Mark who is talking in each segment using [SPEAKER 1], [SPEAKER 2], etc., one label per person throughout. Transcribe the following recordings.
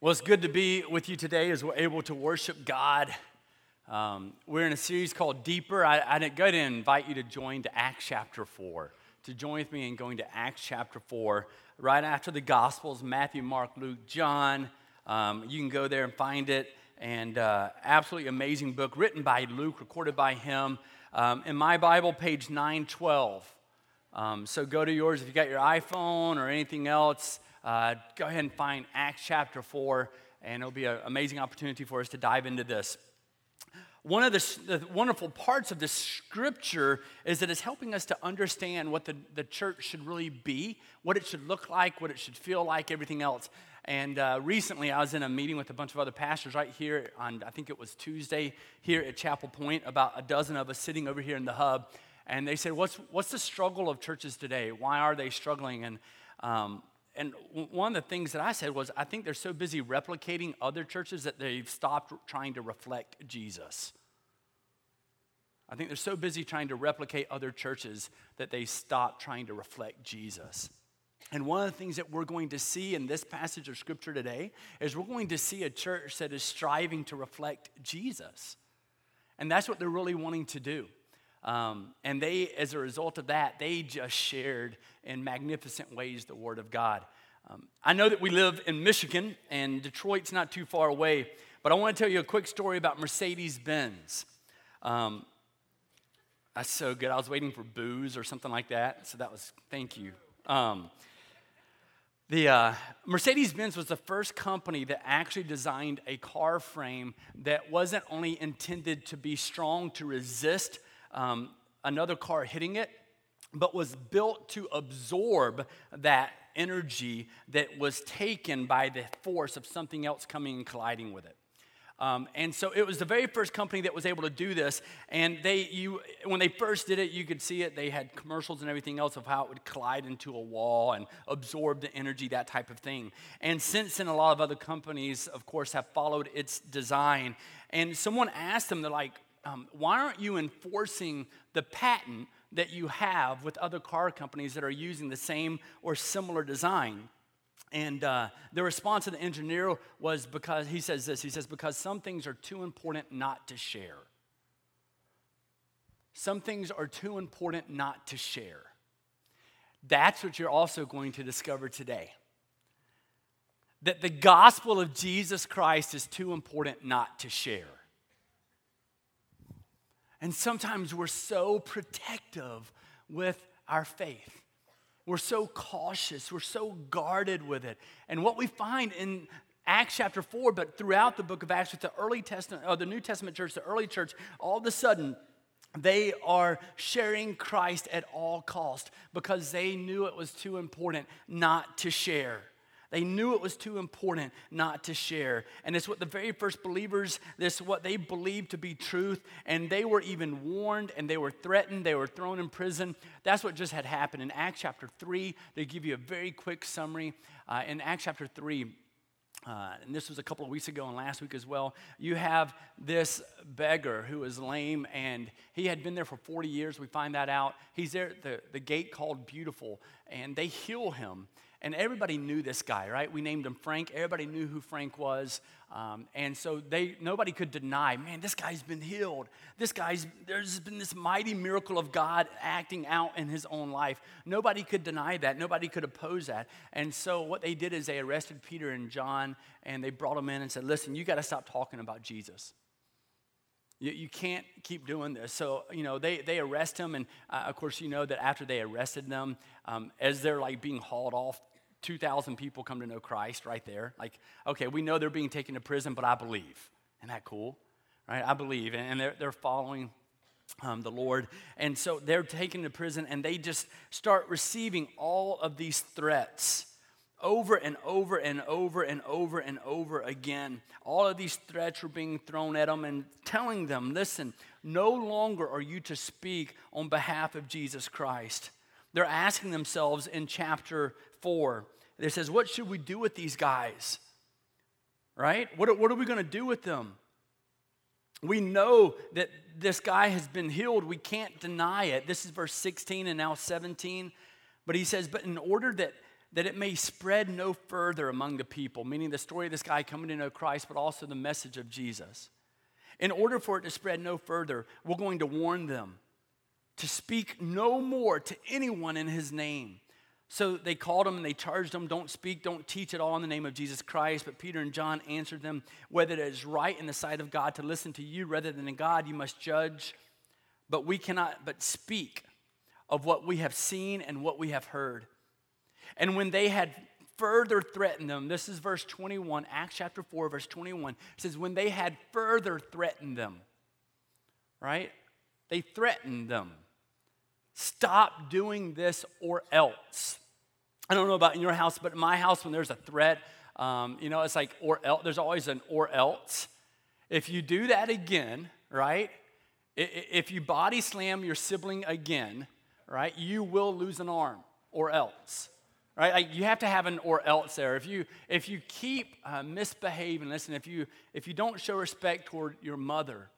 [SPEAKER 1] Well, it's good to be with you today as we're able to worship God. Um, we're in a series called Deeper. I, I go ahead and invite you to join to Acts chapter 4, to join with me in going to Acts chapter 4, right after the Gospels Matthew, Mark, Luke, John. Um, you can go there and find it. And uh, absolutely amazing book written by Luke, recorded by him. Um, in my Bible, page 912. Um, so go to yours if you got your iPhone or anything else uh, go ahead and find Acts chapter 4, and it'll be an amazing opportunity for us to dive into this. One of the, the, wonderful parts of this scripture is that it's helping us to understand what the, the church should really be, what it should look like, what it should feel like, everything else. And uh, recently, I was in a meeting with a bunch of other pastors right here on, I think it was Tuesday, here at Chapel Point, about a dozen of us sitting over here in the hub. And they said, What's, what's the struggle of churches today? Why are they struggling? And um, and one of the things that I said was, I think they're so busy replicating other churches that they've stopped trying to reflect Jesus. I think they're so busy trying to replicate other churches that they stop trying to reflect Jesus. And one of the things that we're going to see in this passage of scripture today is we're going to see a church that is striving to reflect Jesus. And that's what they're really wanting to do. Um, and they, as a result of that, they just shared in magnificent ways the Word of God. Um, I know that we live in Michigan, and Detroit's not too far away, but I want to tell you a quick story about Mercedes Benz. Um, that's so good. I was waiting for boos or something like that, so that was, thank you. Um, the uh, Mercedes Benz was the first company that actually designed a car frame that wasn't only intended to be strong to resist um, another car hitting it, but was built to absorb that energy that was taken by the force of something else coming and colliding with it. Um, and so it was the very first company that was able to do this. And they, you, when they first did it, you could see it. They had commercials and everything else of how it would collide into a wall and absorb the energy, that type of thing. And since then, a lot of other companies, of course, have followed its design. And someone asked them, they're like, um, why aren't you enforcing the patent that you have with other car companies that are using the same or similar design? And uh, the response of the engineer was because he says this he says, because some things are too important not to share. Some things are too important not to share. That's what you're also going to discover today. That the gospel of Jesus Christ is too important not to share. And sometimes we're so protective with our faith. We're so cautious, we're so guarded with it. And what we find in Acts chapter 4, but throughout the book of Acts with the early Testament or the New Testament church, the early church, all of a sudden they are sharing Christ at all cost because they knew it was too important not to share. They knew it was too important not to share. And it's what the very first believers, this what they believed to be truth, and they were even warned and they were threatened, they were thrown in prison. That's what just had happened. In Acts chapter 3, they give you a very quick summary. Uh, in Acts chapter 3, uh, and this was a couple of weeks ago and last week as well. You have this beggar who is lame, and he had been there for 40 years. We find that out. He's there at the, the gate called Beautiful, and they heal him. And everybody knew this guy, right? We named him Frank. Everybody knew who Frank was. Um, and so they nobody could deny, man, this guy's been healed. This guy's, there's been this mighty miracle of God acting out in his own life. Nobody could deny that. Nobody could oppose that. And so what they did is they arrested Peter and John and they brought them in and said, listen, you got to stop talking about Jesus. You, you can't keep doing this. So, you know, they, they arrest him. And uh, of course, you know that after they arrested them, um, as they're like being hauled off, 2,000 people come to know Christ right there. Like, okay, we know they're being taken to prison, but I believe. Isn't that cool? Right? I believe. And they're, they're following um, the Lord. And so they're taken to prison and they just start receiving all of these threats over and over and over and over and over again. All of these threats were being thrown at them and telling them, listen, no longer are you to speak on behalf of Jesus Christ. They're asking themselves in chapter 4, it says, What should we do with these guys? Right? What, what are we going to do with them? We know that this guy has been healed. We can't deny it. This is verse 16 and now 17. But he says, But in order that that it may spread no further among the people, meaning the story of this guy coming to know Christ, but also the message of Jesus. In order for it to spread no further, we're going to warn them to speak no more to anyone in his name. So they called him and they charged him, Don't speak, don't teach at all in the name of Jesus Christ. But Peter and John answered them, Whether it is right in the sight of God to listen to you rather than to God, you must judge. But we cannot but speak of what we have seen and what we have heard. And when they had further threatened them, this is verse 21, Acts chapter 4, verse 21, it says, When they had further threatened them, right? They threatened them. Stop doing this or else. I don't know about in your house, but in my house, when there's a threat, um, you know, it's like or else. There's always an or else. If you do that again, right? If you body slam your sibling again, right, you will lose an arm or else. Right? Like you have to have an or else there. If you if you keep uh, misbehaving, listen, if you if you don't show respect toward your mother,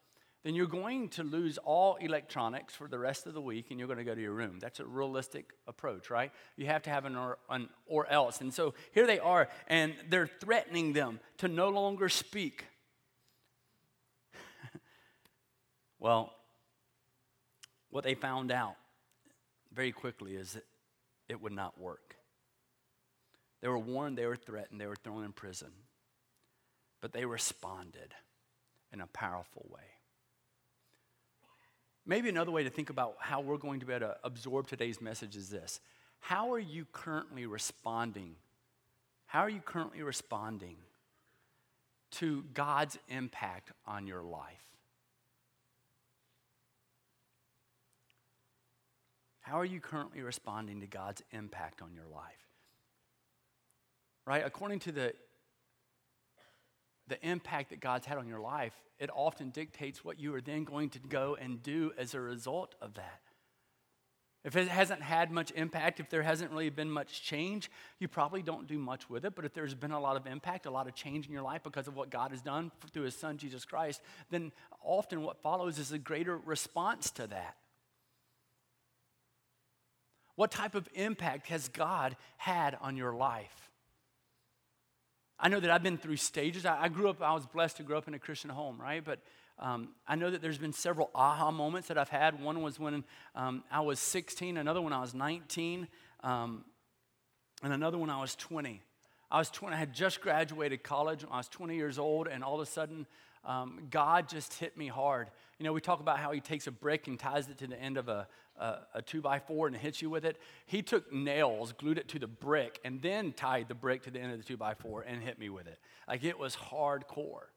[SPEAKER 1] then you're going to lose all electronics for the rest of the week and you're going to go to your room. That's a realistic approach, right? You have to have an or, an or else. And so here they are, and they're threatening them to no longer speak. well, what they found out very quickly is that it would not work. They were warned, they were threatened, they were thrown in prison. But they responded in a powerful way. Maybe another way to think about how we're going to be able to absorb today's message is this How are you currently responding? How are you currently responding to God's impact on your life? How are you currently responding to God's impact on your life? Right? According to the the impact that God's had on your life, it often dictates what you are then going to go and do as a result of that. If it hasn't had much impact, if there hasn't really been much change, you probably don't do much with it. But if there's been a lot of impact, a lot of change in your life because of what God has done through His Son, Jesus Christ, then often what follows is a greater response to that. What type of impact has God had on your life? I know that I've been through stages. I, I, grew up, I was blessed to grow up in a Christian home, right? But um, I know that there's been several aha moments that I've had. One was when um, I was 16, another one I was 19, um, and another one I was 20. I was 20, I had just graduated college. I was 20 years old, and all of a sudden, um, God just hit me hard. You know, we talk about how He takes a brick and ties it to the end of a, a, a, two by four and hits you with it. He took nails, glued it to the brick, and then tied the brick to the end of the two by four and hit me with it. Like it was hardcore.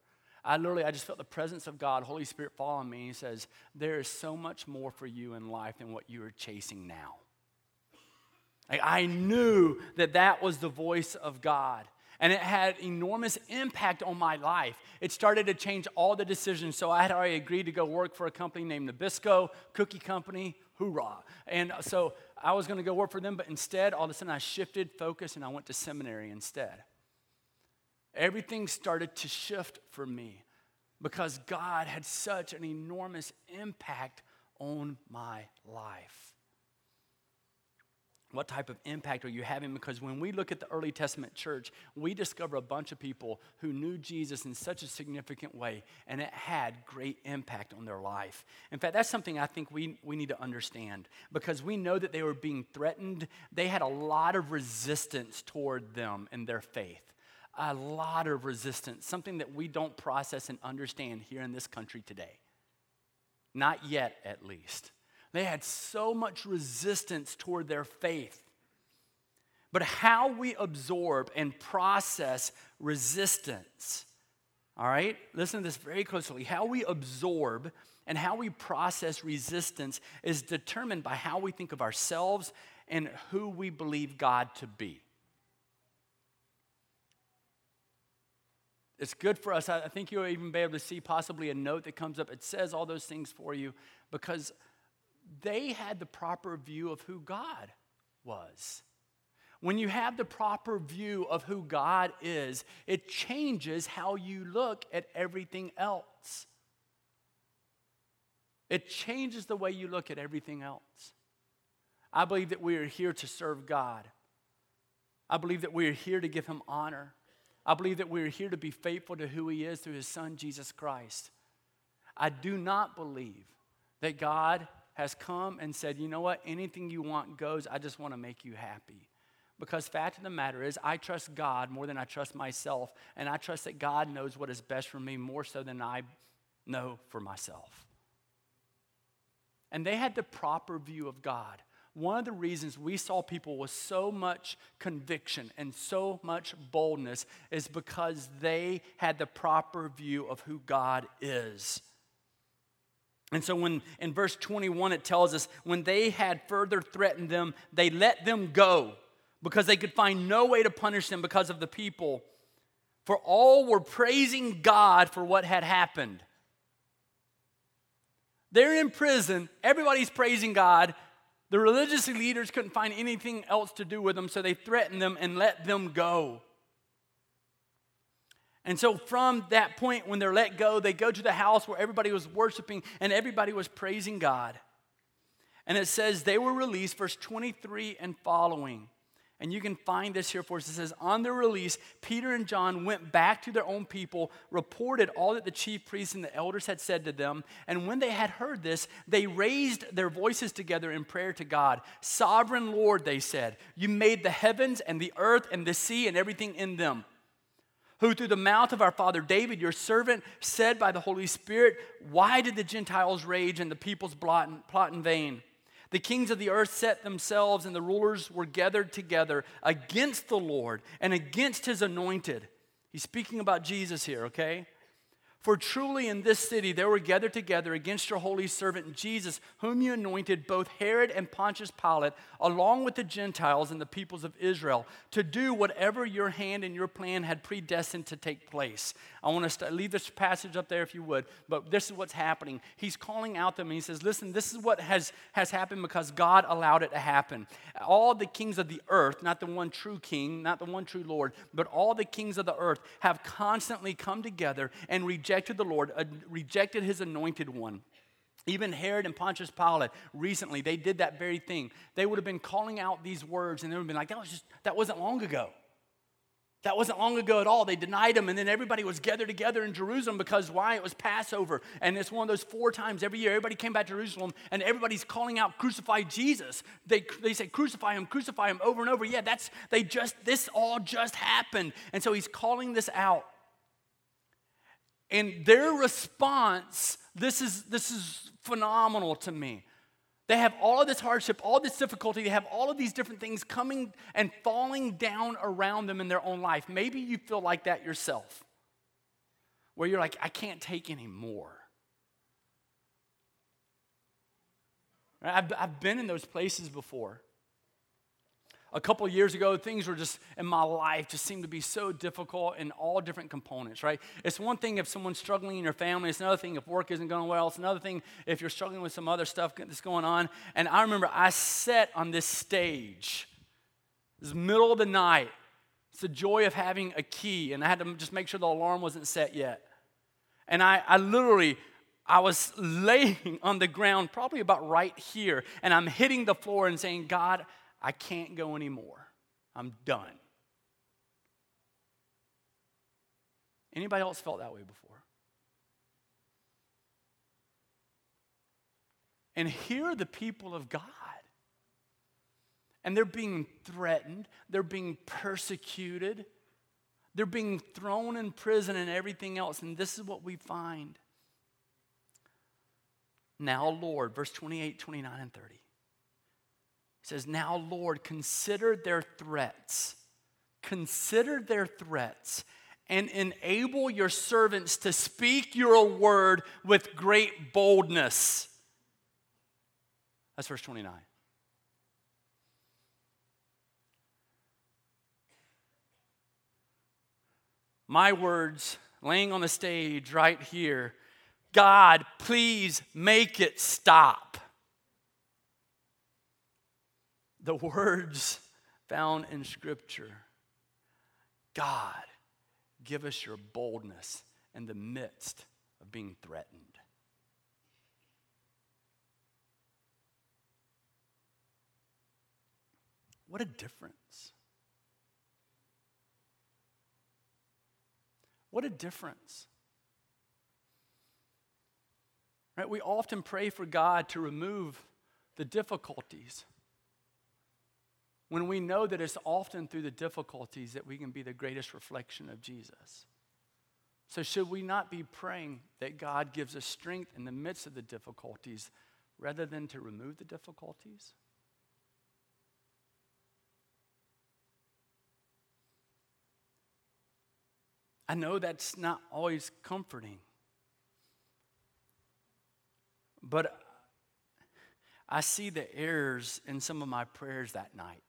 [SPEAKER 1] I literally, I just felt the presence of God, Holy Spirit fall on me. He says, There is so much more for you in life than what you are chasing now. Like, I knew that that was the voice of God and it had enormous impact on my life. It started to change all the decisions. So I had already agreed to go work for a company named Nabisco Cookie Company. Hoorah! And so I was going to go work for them, but instead, all of a sudden, I shifted focus and I went to seminary instead. Everything started to shift for me because God had such an enormous impact on my life. What type of impact are you having? Because when we look at the early Testament church, we discover a bunch of people who knew Jesus in such a significant way, and it had great impact on their life. In fact, that's something I think we, we need to understand because we know that they were being threatened. They had a lot of resistance toward them and their faith. A lot of resistance, something that we don't process and understand here in this country today. Not yet, at least. They had so much resistance toward their faith. But how we absorb and process resistance, all right? Listen to this very closely. How we absorb and how we process resistance is determined by how we think of ourselves and who we believe God to be. It's good for us. I think you'll even be able to see possibly a note that comes up. It says all those things for you because they had the proper view of who God was. When you have the proper view of who God is, it changes how you look at everything else. It changes the way you look at everything else. I believe that we are here to serve God. I believe that we are here to give him honor. I believe that we are here to be faithful to who he is through his son, Jesus Christ. I do not believe that God has come and said, you know what, anything you want goes. I just want to make you happy. Because fact of the matter is, I trust God more than I trust myself, and I trust that God knows what is best for me more so than I know for myself. And they had the proper view of God. One of the reasons we saw people with so much conviction and so much boldness is because they had the proper view of who God is. And so, when in verse 21 it tells us, when they had further threatened them, they let them go because they could find no way to punish them because of the people. For all were praising God for what had happened. They're in prison, everybody's praising God. The religious leaders couldn't find anything else to do with them, so they threatened them and let them go. And so, from that point, when they're let go, they go to the house where everybody was worshiping and everybody was praising God. And it says they were released, verse 23 and following. And you can find this here for us. It says, On their release, Peter and John went back to their own people, reported all that the chief priests and the elders had said to them. And when they had heard this, they raised their voices together in prayer to God. Sovereign Lord, they said, You made the heavens and the earth and the sea and everything in them. Who through the mouth of our father David, your servant, said by the Holy Spirit, Why did the Gentiles rage and the peoples plot in vain? The kings of the earth set themselves, and the rulers were gathered together against the Lord and against his anointed. He's speaking about Jesus here, okay? For truly in this city there were gathered together against your holy servant Jesus, whom you anointed, both Herod and Pontius Pilate, along with the Gentiles and the peoples of Israel, to do whatever your hand and your plan had predestined to take place. I want to leave this passage up there if you would, but this is what's happening. He's calling out them and he says, Listen, this is what has, has happened because God allowed it to happen. All the kings of the earth, not the one true king, not the one true Lord, but all the kings of the earth have constantly come together and rejected rejected the Lord, rejected his anointed one. Even Herod and Pontius Pilate recently, they did that very thing. They would have been calling out these words and they would have been like, that was just, that wasn't long ago. That wasn't long ago at all. They denied him, and then everybody was gathered together in Jerusalem because why? It was Passover. And it's one of those four times every year everybody came back to Jerusalem and everybody's calling out, crucify Jesus. They, they say, crucify him, crucify him over and over. Yeah, that's, they just, this all just happened. And so he's calling this out. And their response, this is, this is phenomenal to me. They have all of this hardship, all this difficulty, they have all of these different things coming and falling down around them in their own life. Maybe you feel like that yourself, where you're like, I can't take any more. I've, I've been in those places before a couple years ago, things were just in my life just seemed to be so difficult in all different components, right? It's one thing if someone's struggling in your family, it's another thing if work isn't going well, it's another thing if you're struggling with some other stuff that's going on. And I remember I sat on this stage, was middle of the night. It's the joy of having a key, and I had to just make sure the alarm wasn't set yet. And I, I literally, I was laying on the ground, probably about right here, and I'm hitting the floor and saying, God, I can't go anymore. I'm done. Anybody else felt that way before? And here are the people of God. And they're being threatened, they're being persecuted, they're being thrown in prison and everything else. And this is what we find. Now, Lord, verse 28, 29, and 30 says, Now, Lord, consider their threats. Consider their threats and enable your servants to speak your word with great boldness. That's verse 29. My words laying on the stage right here God, please make it stop the words found in Scripture God, give us your boldness in the midst of being threatened. What a difference. What a difference. Right? We often pray for God to remove the difficulties when we know that it's often through the difficulties that we can be the greatest reflection of Jesus. So, should we not be praying that God gives us strength in the midst of the difficulties rather than to remove the difficulties? I know that's not always comforting. But I see the errors in some of my prayers that night.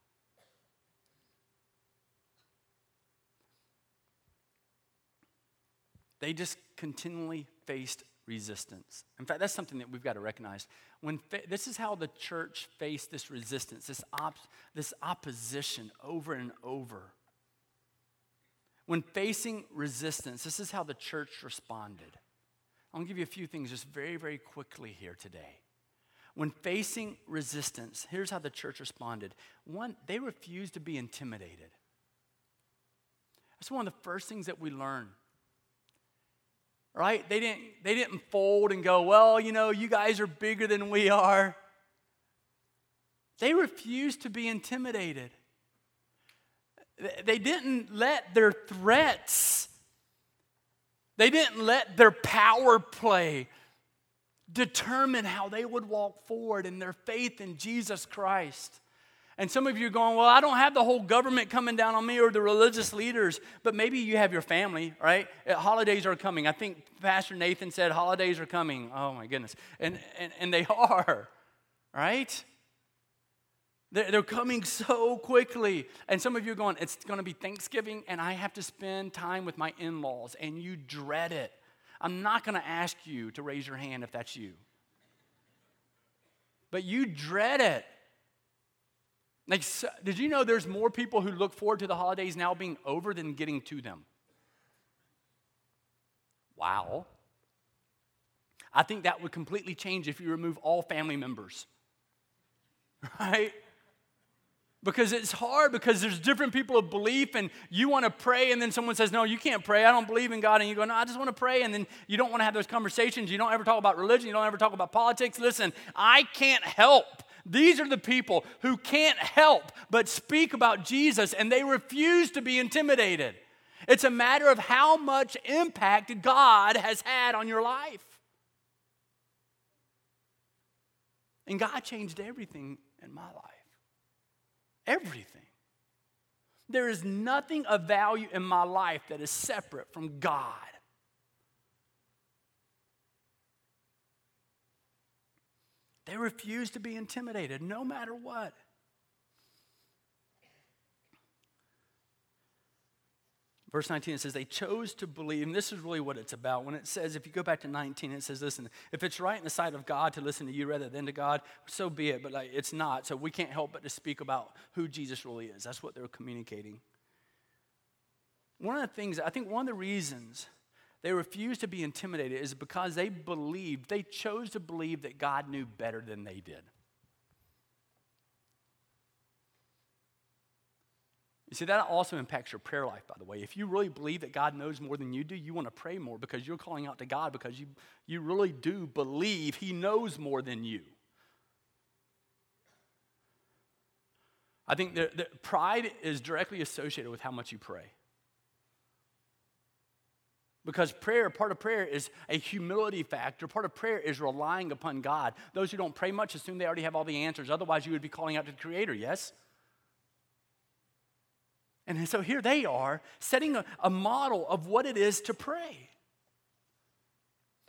[SPEAKER 1] They just continually faced resistance. In fact, that's something that we've got to recognize. When fa- this is how the church faced this resistance, this, op- this opposition over and over. When facing resistance, this is how the church responded. To give you a few things just very, very quickly here today. When facing resistance, here's how the church responded. One, they refused to be intimidated. That's one of the first things that we learn. Right? They didn't, they didn't fold and go, well, you know, you guys are bigger than we are. They refused to be intimidated. They didn't let their threats they didn't let their power play determine how they would walk forward in their faith in Jesus Christ. And some of you are going, Well, I don't have the whole government coming down on me or the religious leaders, but maybe you have your family, right? Uh, holidays are coming. I think Pastor Nathan said holidays are coming. Oh, my goodness. And, and, and they are, right? They're coming so quickly. And some of you are going, it's going to be Thanksgiving, and I have to spend time with my in laws, and you dread it. I'm not going to ask you to raise your hand if that's you. But you dread it. Like, so, did you know there's more people who look forward to the holidays now being over than getting to them? Wow. I think that would completely change if you remove all family members. Right? because it's hard because there's different people of belief and you want to pray and then someone says no you can't pray i don't believe in god and you go no i just want to pray and then you don't want to have those conversations you don't ever talk about religion you don't ever talk about politics listen i can't help these are the people who can't help but speak about jesus and they refuse to be intimidated it's a matter of how much impact god has had on your life and god changed everything in my life Everything. There is nothing of value in my life that is separate from God. They refuse to be intimidated no matter what. Verse 19, it says, they chose to believe, and this is really what it's about. When it says, if you go back to 19, it says, listen, if it's right in the sight of God to listen to you rather than to God, so be it, but like, it's not. So we can't help but to speak about who Jesus really is. That's what they're communicating. One of the things, I think one of the reasons they refused to be intimidated is because they believed, they chose to believe that God knew better than they did. You see, that also impacts your prayer life, by the way. If you really believe that God knows more than you do, you want to pray more because you're calling out to God because you, you really do believe He knows more than you. I think that, pride is directly associated with how much you pray. Because prayer, part of prayer is a humility factor. Part of prayer is relying upon God. Those who don't pray much assume they already have all the answers. Otherwise, you would be calling out to the Creator, yes? And so here they are setting a, a model of what it is to pray,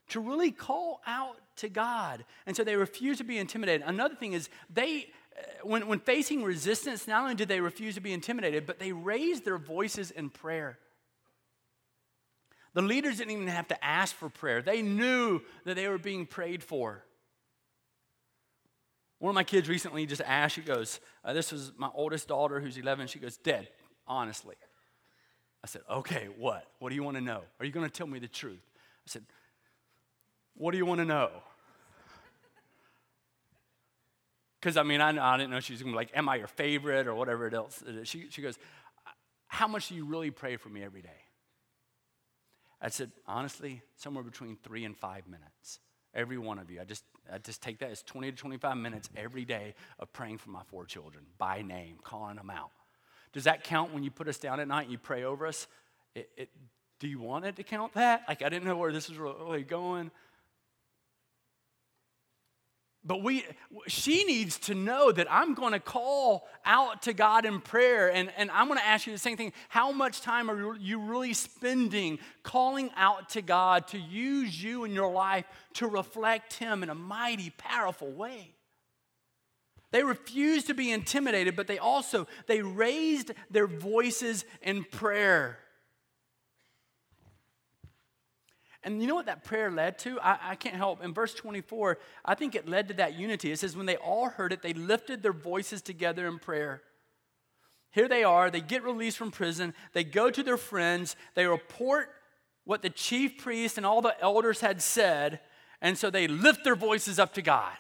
[SPEAKER 1] to really call out to God. And so they refuse to be intimidated. Another thing is, they, uh, when, when facing resistance, not only did they refuse to be intimidated, but they raised their voices in prayer. The leaders didn't even have to ask for prayer, they knew that they were being prayed for. One of my kids recently just asked, she goes, uh, This was my oldest daughter who's 11. She goes, Dad, honestly. I said, Okay, what? What do you want to know? Are you going to tell me the truth? I said, What do you want to know? Because I mean, I, I, didn't know she was going to be like, Am I your favorite or whatever else. She, she goes, How much do you really pray for me every day? I said, honestly, somewhere between three and five minutes. Every one of you. I just, I just take that as 20 to 25 minutes every day of praying for my four children by name, calling them out. Does that count when you put us down at night and you pray over us? It, it, do you want it to count that? Like, I didn't know where this was really going. But we, she needs to know that I'm going to call out to God in prayer. And, and I'm going to ask you the same thing. How much time are you really spending calling out to God to use you in your life to reflect Him in a mighty, powerful way? They refused to be intimidated, but they also, they raised their voices in prayer. And you know what that prayer led to? I, I, can't help. In verse 24, I think it led to that unity. It says, when they all heard it, they lifted their voices together in prayer. Here they are, they get released from prison, they go to their friends, they report what the chief priest and all the elders had said, and so they lift their voices up to God.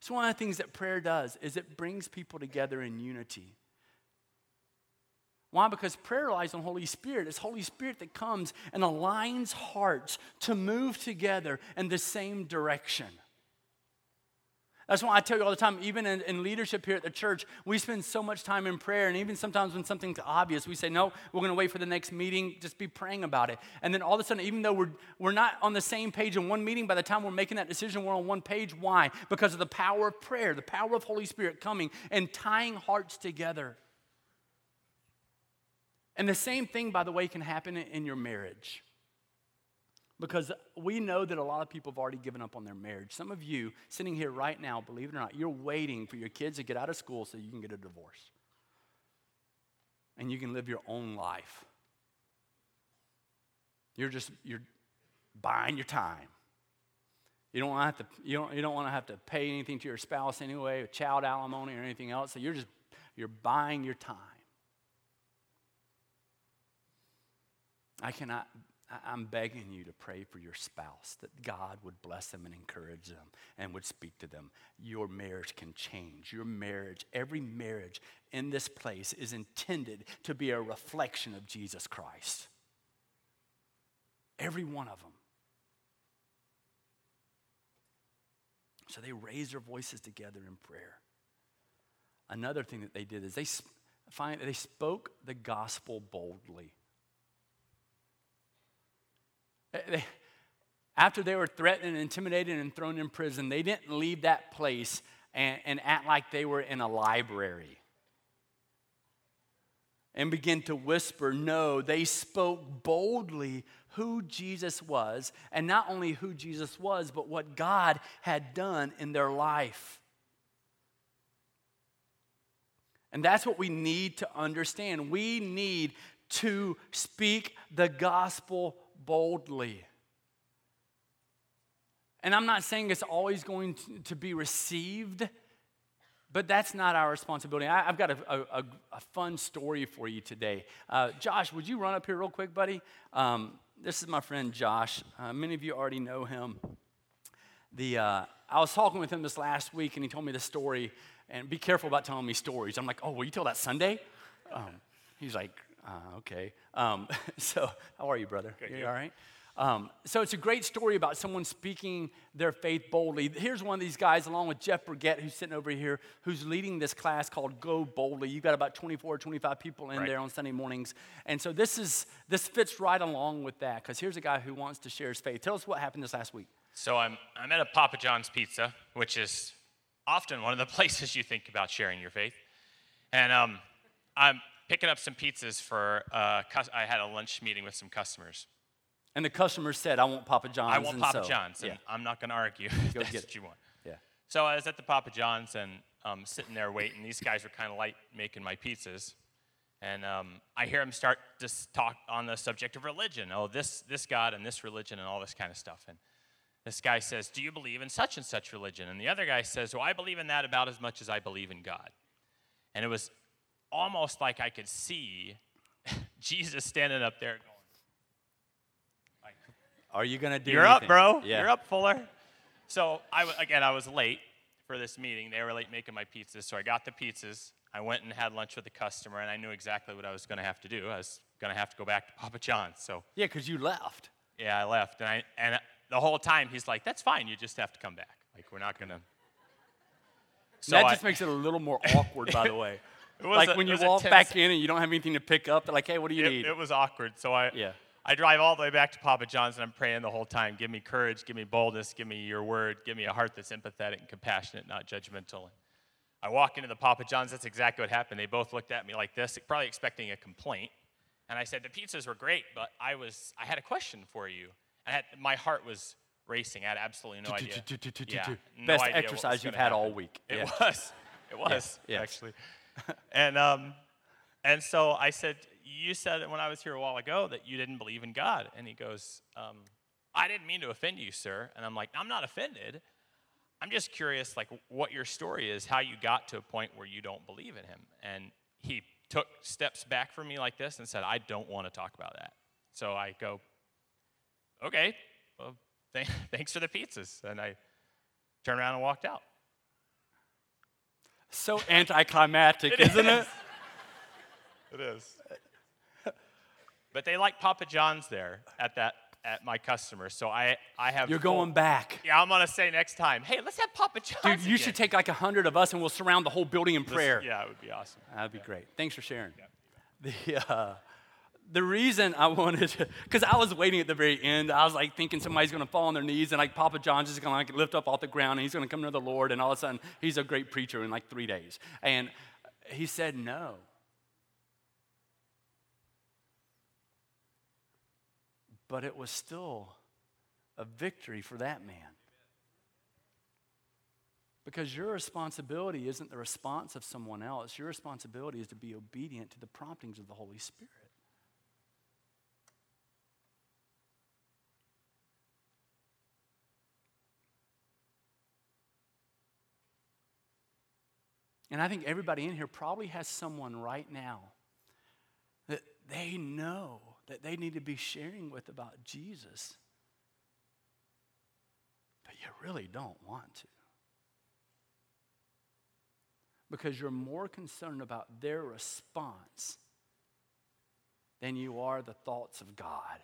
[SPEAKER 1] It's one of the things that prayer does is it brings people together in unity. Why? Because prayer relies on Holy Spirit. It's Holy Spirit that comes and aligns hearts to move together in the same direction. That's why I tell you all the time, even in, in, leadership here at the church, we spend so much time in prayer. And even sometimes when something's obvious, we say, no, we're going to wait for the next meeting, just be praying about it. And then all of a sudden, even though we're, we're not on the same page in one meeting, by the time we're making that decision, we're on one page. Why? Because of the power of prayer, the power of Holy Spirit coming and tying hearts together. And the same thing, by the way, can happen in your marriage. Because we know that a lot of people have already given up on their marriage. Some of you sitting here right now, believe it or not, you're waiting for your kids to get out of school so you can get a divorce. And you can live your own life. You're just you're buying your time. You don't want to have to you don't, you don't want to have to pay anything to your spouse anyway, child alimony or anything else. So you're just you're buying your time. I cannot, I'm begging you to pray for your spouse that God would bless them and encourage them and would speak to them. Your marriage can change. Your marriage, every marriage in this place is intended to be a reflection of Jesus Christ. Every one of them. So they raised their voices together in prayer. Another thing that they did is they, find, they spoke the gospel boldly. Uh, they, after they were threatened and intimidated and thrown in prison, they didn't leave that place and, and act like they were in a library and begin to whisper. No, they spoke boldly who Jesus was, and not only who Jesus was, but what God had done in their life. And that's what we need to understand. We need to speak the gospel boldly. And I'm not saying it's always going to, be received, but that's not our responsibility. I, have got a, a, a, fun story for you today. Uh, Josh, would you run up here real quick, buddy? Um, this is my friend Josh. Uh, many of you already know him. The, uh, I was talking with him this last week, and he told me the story. And be careful about telling me stories. I'm like, oh, will you tell that Sunday? Um, he's like, uh, okay. Um, so, how are you, brother? Good, you all right? Um, so it's a great story about someone speaking their faith boldly. Here's one of these guys, along with Jeff Burgett, who's sitting over here, who's leading this class called Go Boldly. You've got about 24 or 25 people in right. there on Sunday mornings. And so this is this fits right along with that, because here's a guy who wants to share his faith. Tell us what happened this last week.
[SPEAKER 2] So I'm, I'm at a Papa John's Pizza, which is often one of the places you think about sharing your faith. And um, I'm picking up some pizzas for, uh, I had a lunch meeting with some customers.
[SPEAKER 1] And the customer said, I want Papa John's.
[SPEAKER 2] I want Papa so, John's, and yeah. I'm not going to argue Go that's what you want.
[SPEAKER 1] Yeah.
[SPEAKER 2] So I was at the Papa John's and um, sitting there waiting. These guys were kind of light making my pizzas. And um, I hear them start to talk on the subject of religion. Oh, this, this God and this religion and all this kind of stuff. And this guy says, Do you believe in such and such religion? And the other guy says, Well, I believe in that about as much as I believe in God. And it was almost like I could see Jesus standing up there going,
[SPEAKER 1] like, Are you going to do
[SPEAKER 2] You're
[SPEAKER 1] anything?
[SPEAKER 2] up, bro. Yeah. You're up, Fuller. So, I, again, I was late for this meeting. They were late making my pizzas. So I got the pizzas. I went and had lunch with the customer, and I knew exactly what I was going to have to do. I was going to have to go back to Papa John's. So
[SPEAKER 1] Yeah, because you left.
[SPEAKER 2] yeah, I left, and I and the whole time he's like, "That's fine. You just have to come back. Like we're not gonna." So
[SPEAKER 1] that
[SPEAKER 2] I-
[SPEAKER 1] just makes it a little more awkward, by the way. Like
[SPEAKER 2] a-
[SPEAKER 1] when you walk back in and you don't have anything to pick up, they're like, hey, what do you
[SPEAKER 2] it,
[SPEAKER 1] need?
[SPEAKER 2] it was awkward. So I
[SPEAKER 1] Yeah.
[SPEAKER 2] I drive all the way back to Papa John's and I'm praying the whole time. Give me courage, give me boldness, give me your word, give me a heart that's empathetic and compassionate, not judgmental. I walk into the Papa John's. That's exactly what happened. They both looked at me like this, probably expecting a complaint. And I said, "The pizzas were great, but I was I had a question for you." I had, my heart was racing. I had absolutely no idea. Yeah, no
[SPEAKER 1] Best
[SPEAKER 2] idea
[SPEAKER 1] exercise you've had all week.
[SPEAKER 2] It
[SPEAKER 1] Yeah.
[SPEAKER 2] was. It was
[SPEAKER 1] yes.
[SPEAKER 2] actually. and um, and so I said, "You said when I was here a while ago that you didn't believe in God." And he goes, um, "I didn't mean to offend you, sir." And I'm like, "I'm not offended. I'm just curious, like, what your story is, how you got to a point where you don't believe in Him." And he took steps back from me like this and said, "I don't want to talk about that." So I go, "Okay, well, th- thanks for the pizzas." And I turned around and walked out.
[SPEAKER 1] So anticlimactic,
[SPEAKER 2] It
[SPEAKER 1] isn't it?
[SPEAKER 2] is. It is. But they like Papa John's there at that at my customer. So I I have
[SPEAKER 1] You're
[SPEAKER 2] full-
[SPEAKER 1] going back.
[SPEAKER 2] Yeah, I'm gonna say next time. Hey, let's have Papa John's.
[SPEAKER 1] Dude, you should take like a hundred of us and we'll surround the whole building in prayer.
[SPEAKER 2] Yeah, it would be awesome.
[SPEAKER 1] That'd be great. Thanks for sharing. The, uh, the reason I wanted to, because I was waiting at the very end, I was like thinking somebody's going to fall on their knees and like Papa John's is going to like lift up off the ground and he's going to come to the Lord and all of a sudden he's a great preacher in like three days. And he said no. But it was still a victory for that man. Because your responsibility isn't the response of someone else. Your responsibility is to be obedient to the promptings of the Holy Spirit. And I think everybody in here probably has someone right now that they know that they need to be sharing with about Jesus, but you really don't want to because you're more concerned about their response than you are the thoughts of God.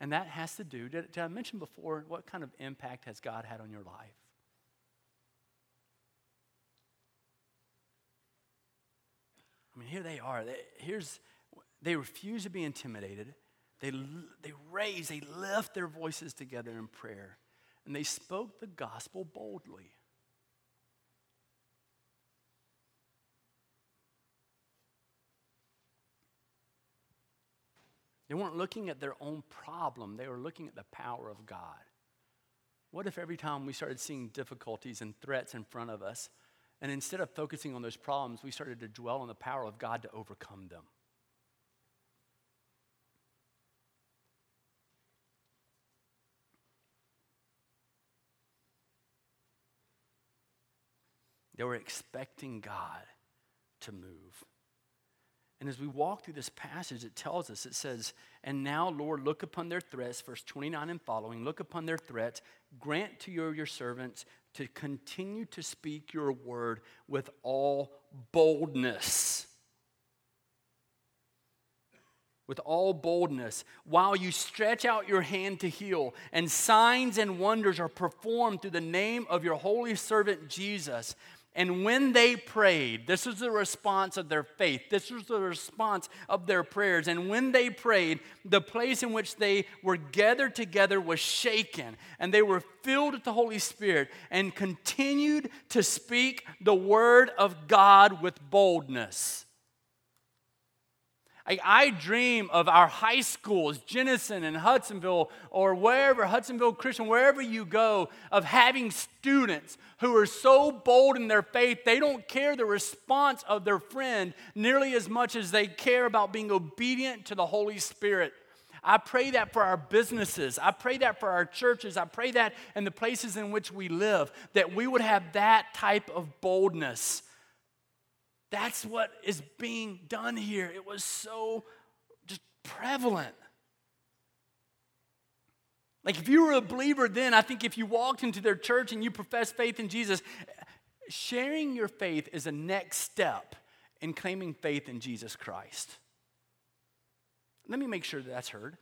[SPEAKER 1] And that has to do, did, did I mention before, what kind of impact has God had on your life? I mean, here they are. They, here's, they refuse to be intimidated. They, they raise, they lift their voices together in prayer and they spoke the gospel boldly. They weren't looking at their own problem, they were looking at the power of God. What if every time we started seeing difficulties and threats in front of us, and instead of focusing on those problems, we started to dwell on the power of God to overcome them? They were expecting God to move. And as we walk through this passage, it tells us, it says, And now, Lord, look upon their threats, verse 29 and following, look upon their threats, grant to your, your servants to continue to speak your word with all boldness. With all boldness, while you stretch out your hand to heal, and signs and wonders are performed through the name of your holy servant Jesus. And when they prayed, this was the response of their faith. This was the response of their prayers. And when they prayed, the place in which they were gathered together was shaken, and they were filled with the Holy Spirit and continued to speak the word of God with boldness. I, dream of our high schools, Jenison and Hudsonville, or wherever, Hudsonville Christian, wherever you go, of having students who are so bold in their faith, they don't care the response of their friend nearly as much as they care about being obedient to the Holy Spirit. I pray that for our businesses. I pray that for our churches. I pray that in the places in which we live, that we would have that type of boldness. That's what is being done here. It was so just prevalent. Like, if you were a believer then, I think if you walked into their church and you professed faith in Jesus, sharing your faith is a next step in claiming faith in Jesus Christ. Let me make sure that that's heard.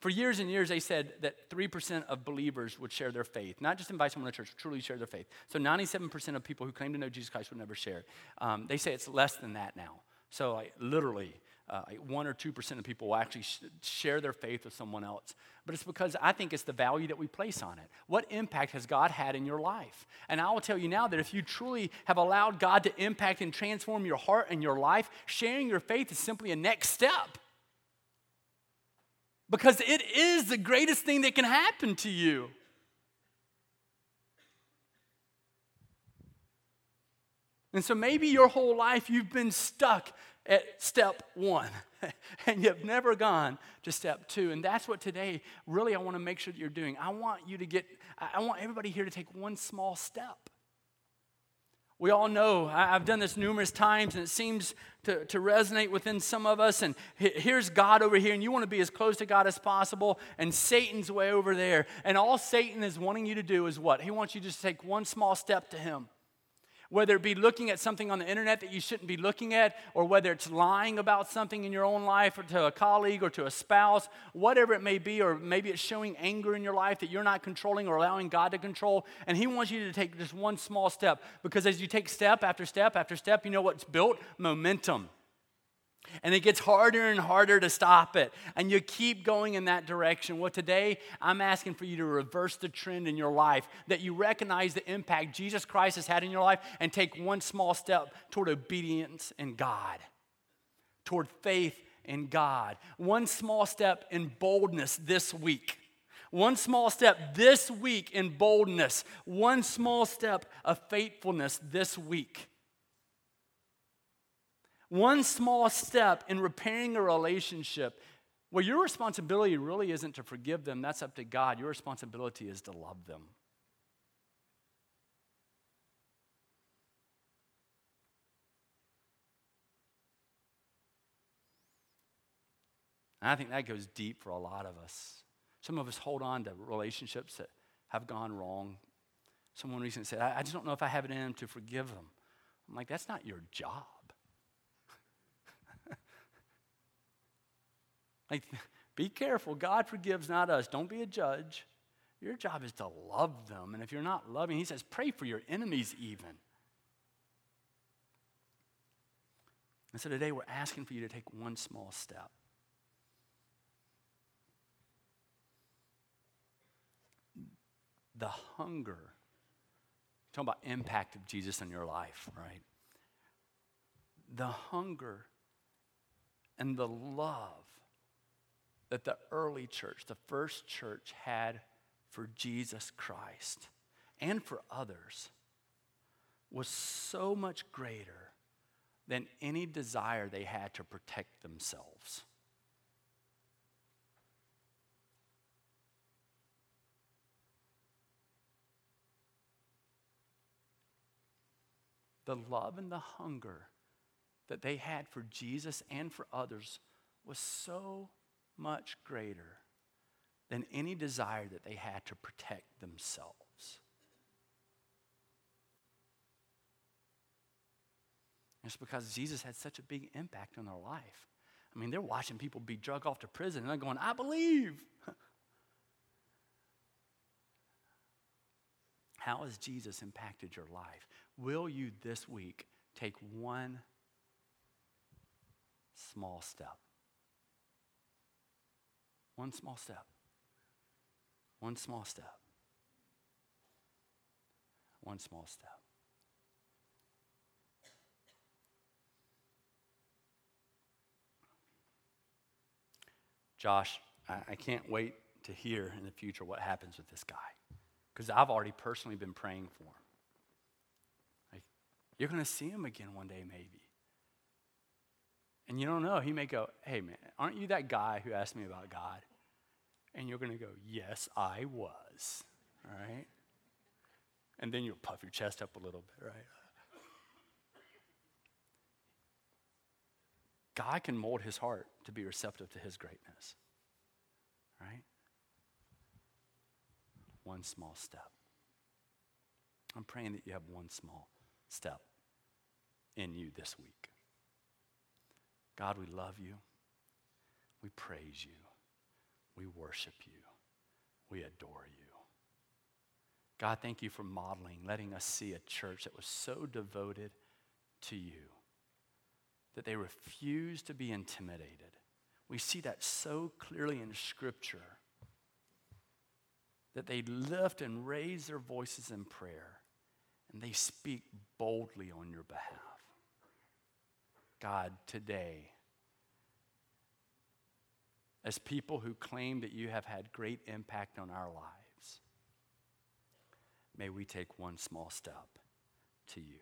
[SPEAKER 1] For years and years, they said that 3% of believers would share their faith, not just invite someone to church, truly share their faith. So 97% of people who claim to know Jesus Christ would never share. Um, they say it's less than that now. So, like, literally, uh, like 1 or 2% of people will actually sh- share their faith with someone else. But it's because I think it's the value that we place on it. What impact has God had in your life? And I will tell you now that if you truly have allowed God to impact and transform your heart and your life, sharing your faith is simply a next step. Because it is the greatest thing that can happen to you. And so maybe your whole life you've been stuck at step one and you've never gone to step two. And that's what today really I want to make sure that you're doing. I want you to get, I want everybody here to take one small step. We all know, I've done this numerous times, and it seems to, to resonate within some of us. And here's God over here, and you want to be as close to God as possible, and Satan's way over there. And all Satan is wanting you to do is what? He wants you to just take one small step to Him whether it be looking at something on the internet that you shouldn't be looking at, or whether it's lying about something in your own life or to a colleague or to a spouse, whatever it may be, or maybe it's showing anger in your life that you're not controlling or allowing God to control. And He wants you to take just one small step because as you take step after step after step, you know what's built? Momentum. And it gets harder and harder to stop it. And you keep going in that direction. Well, today, I'm asking for you to reverse the trend in your life, that you recognize the impact Jesus Christ has had in your life and take one small step toward obedience in God, toward faith in God. One small step in boldness this week. One small step this week in boldness. One small step of faithfulness this week. One small step in repairing a relationship well, your responsibility really isn't to forgive them, that's up to God. Your responsibility is to love them. And I think that goes deep for a lot of us. Some of us hold on to relationships that have gone wrong. Someone recently said, I, just don't know if I have it in them to forgive them. I'm like, that's not your job. Like, be careful. God forgives, not us. Don't be a judge. Your job is to love them. And if you're not loving, he says, pray for your enemies even. And so today we're asking for you to take one small step. The hunger, talking about impact of Jesus in your life, right? The hunger and the love that the early church, the first church, had for Jesus Christ and for others was so much greater than any desire they had to protect themselves. The love and the hunger that they had for Jesus and for others was so much greater than any desire that they had to protect themselves. it's because Jesus had such a big impact on their life. I mean, they're watching people be drug off to prison and they're going, I believe. How has Jesus impacted your life? Will you this week take one small step? One small step. One small step. One small step. Josh, I, can't wait to hear in the future what happens with this guy because I've already personally been praying for him. Like, you're going to see him again one day, maybe. And you don't know. He may go, Hey, man, aren't you that guy who asked me about God? And you're going to go, Yes, I was. All right? And then you'll puff your chest up a little bit, right? God can mold his heart to be receptive to his greatness. Right? One small step. I'm praying that you have one small step in you this week. God, we love you. We praise you. We worship you. We adore you. God, thank you for modeling, letting us see a church that was so devoted to you that they refused to be intimidated. We see that so clearly in Scripture that they lift and raise their voices in prayer and they speak boldly on your behalf. God, today, as people who claim that you have had great impact on our lives, may we take one small step to you.